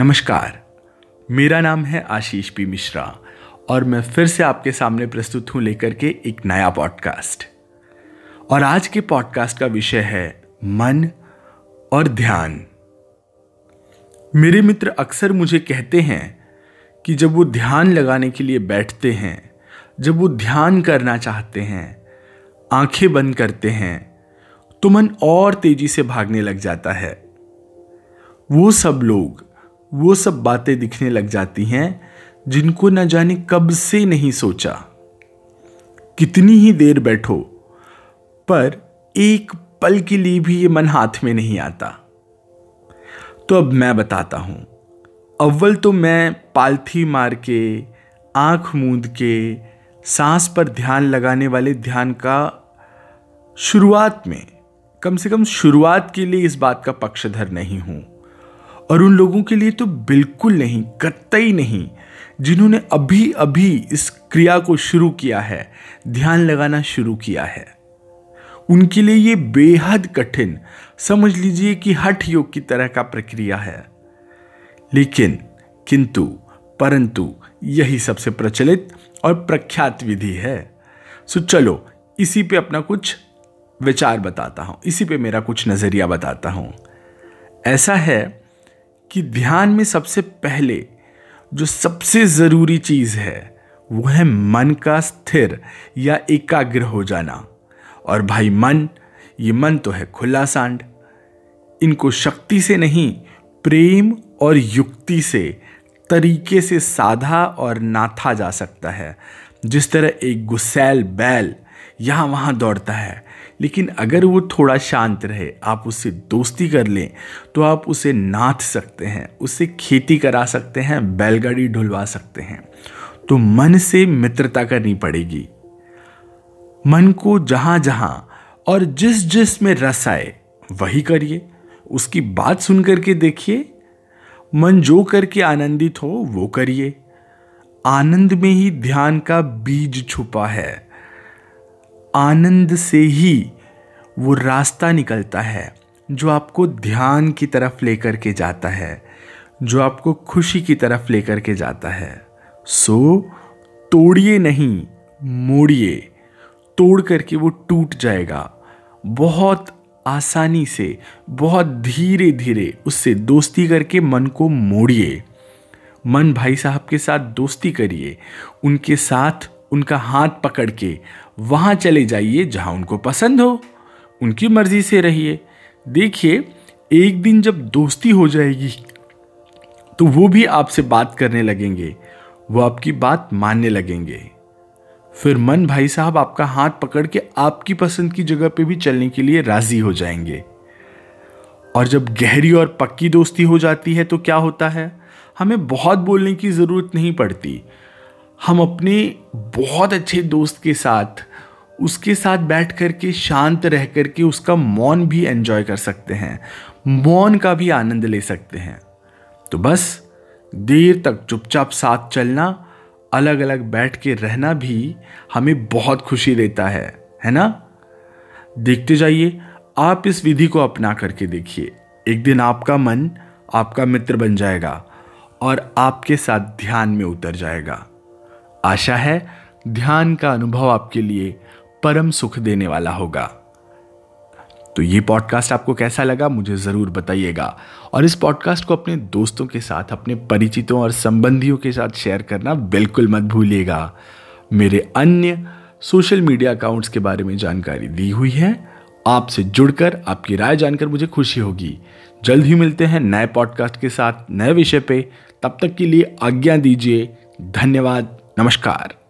नमस्कार। मेरा नाम है आशीष पी मिश्रा और मैं फिर से आपके सामने प्रस्तुत हूँ लेकर के एक नया पॉडकास्ट और आज के पॉडकास्ट का विषय है मन और ध्यान। मेरे मित्र अक्सर मुझे कहते हैं कि जब वो ध्यान लगाने के लिए बैठते हैं, जब वो ध्यान करना चाहते हैं, आँखें बंद करते हैं तो मन और तेज़ी से भागने लग जाता है। वो सब लोग वो सब बातें दिखने लग जाती हैं, जिनको न जाने कब से नहीं सोचा। कितनी ही देर बैठो, पर एक पल के लिए भी ये मन हाथ में नहीं आता। तो अब मैं बताता हूँ। अव्वल तो मैं पालथी मार के, आँख मूंद के, सांस पर ध्यान लगाने वाले ध्यान का शुरुआत में, कम से कम शुरुआत के लिए इस बात का पक्षधर नहीं हूँ। और उन लोगों के लिए तो बिल्कुल नहीं, कतई नहीं, जिन्होंने अभी अभी इस क्रिया को शुरू किया है, ध्यान लगाना शुरू किया है। उनके लिए ये बेहद कठिन, समझ लीजिए कि हठ योग की तरह का प्रक्रिया है। लेकिन, किंतु, परंतु, यही सबसे प्रचलित और प्रख्यात विधि है। सो चलो, इसी पे अपना कुछ विचार बताता हूँ, इसी पे मेरा कुछ नज़रिया बताता हूँ। ऐसा है कि ध्यान में सबसे पहले जो सबसे ज़रूरी चीज़ है, वो है मन का स्थिर या एकाग्र हो जाना। और भाई मन, ये मन तो है खुला सांड। इनको शक्ति से नहीं, प्रेम और युक्ति से, तरीके से साधा और नाथा जा सकता है। जिस तरह एक गुस्सैल बैल यहाँ वहाँ दौड़ता है लेकिन अगर वो थोड़ा शांत रहे, आप उससे दोस्ती कर लें तो आप उसे नाथ सकते हैं उससे खेती करा सकते हैं, बैलगाड़ी ढुलवा सकते हैं। तो मन से मित्रता करनी पड़ेगी। मन को जहाँ जहाँ और जिस जिस में रस आए, वही करिए। उसकी बात सुन करके देखिए। मन जो करके आनंदित हो, वो करिए। आनंद में ही ध्यान का बीज छुपा है। आनंद से ही वो रास्ता निकलता है, जो आपको ध्यान की तरफ़ लेकर के जाता है, जो आपको खुशी की तरफ़ लेकर के जाता है। सो, तोड़िए नहीं, मोड़िए। तोड़ करके वो टूट जाएगा। बहुत आसानी से, बहुत धीरे धीरे उससे दोस्ती करके मन को मोड़िए। मन भाई साहब के साथ दोस्ती करिए। उनके साथ उनका हाथ पकड़ के वहाँ चले जाइए जहाँ उनको पसंद हो। उनकी मर्ज़ी से रहिए। देखिए, एक दिन जब दोस्ती हो जाएगी तो वो भी आपसे बात करने लगेंगे। वो आपकी बात मानने लगेंगे। फिर मन भाई साहब आपका हाथ पकड़ के आपकी पसंद की जगह पे भी चलने के लिए राज़ी हो जाएँगे। और जब गहरी और पक्की दोस्ती हो जाती है तो क्या होता है? हमें बहुत बोलने की ज़रूरत नहीं पड़ती। हम अपने बहुत अच्छे दोस्त के साथ, उसके साथ बैठ कर के शांत रह कर के उसका मौन भी एंजॉय कर सकते हैं। मौन का भी आनंद ले सकते हैं। तो बस, देर तक चुपचाप साथ चलना अलग अलग बैठ के रहना भी हमें बहुत खुशी देता है है ना? देखते जाइए, आप इस विधि को अपना करके देखिए। एक दिन आपका मन आपका मित्र बन जाएगा और आपके साथ ध्यान में उतर जाएगा। आशा है, ध्यान का अनुभव आपके लिए परम सुख देने वाला होगा। तो ये पॉडकास्ट आपको कैसा लगा, मुझे ज़रूर बताइएगा। और इस पॉडकास्ट को अपने दोस्तों के साथ, अपने परिचितों और संबंधियों के साथ शेयर करना बिल्कुल मत भूलिएगा। मेरे अन्य सोशल मीडिया अकाउंट्स के बारे में जानकारी दी हुई है। आपसे जुड़कर, आपकी राय जानकर मुझे खुशी होगी। जल्द ही मिलते हैं नए पॉडकास्ट के साथ, नए विषय पे। तब तक के लिए आज्ञा दीजिए। धन्यवाद। नमस्कार।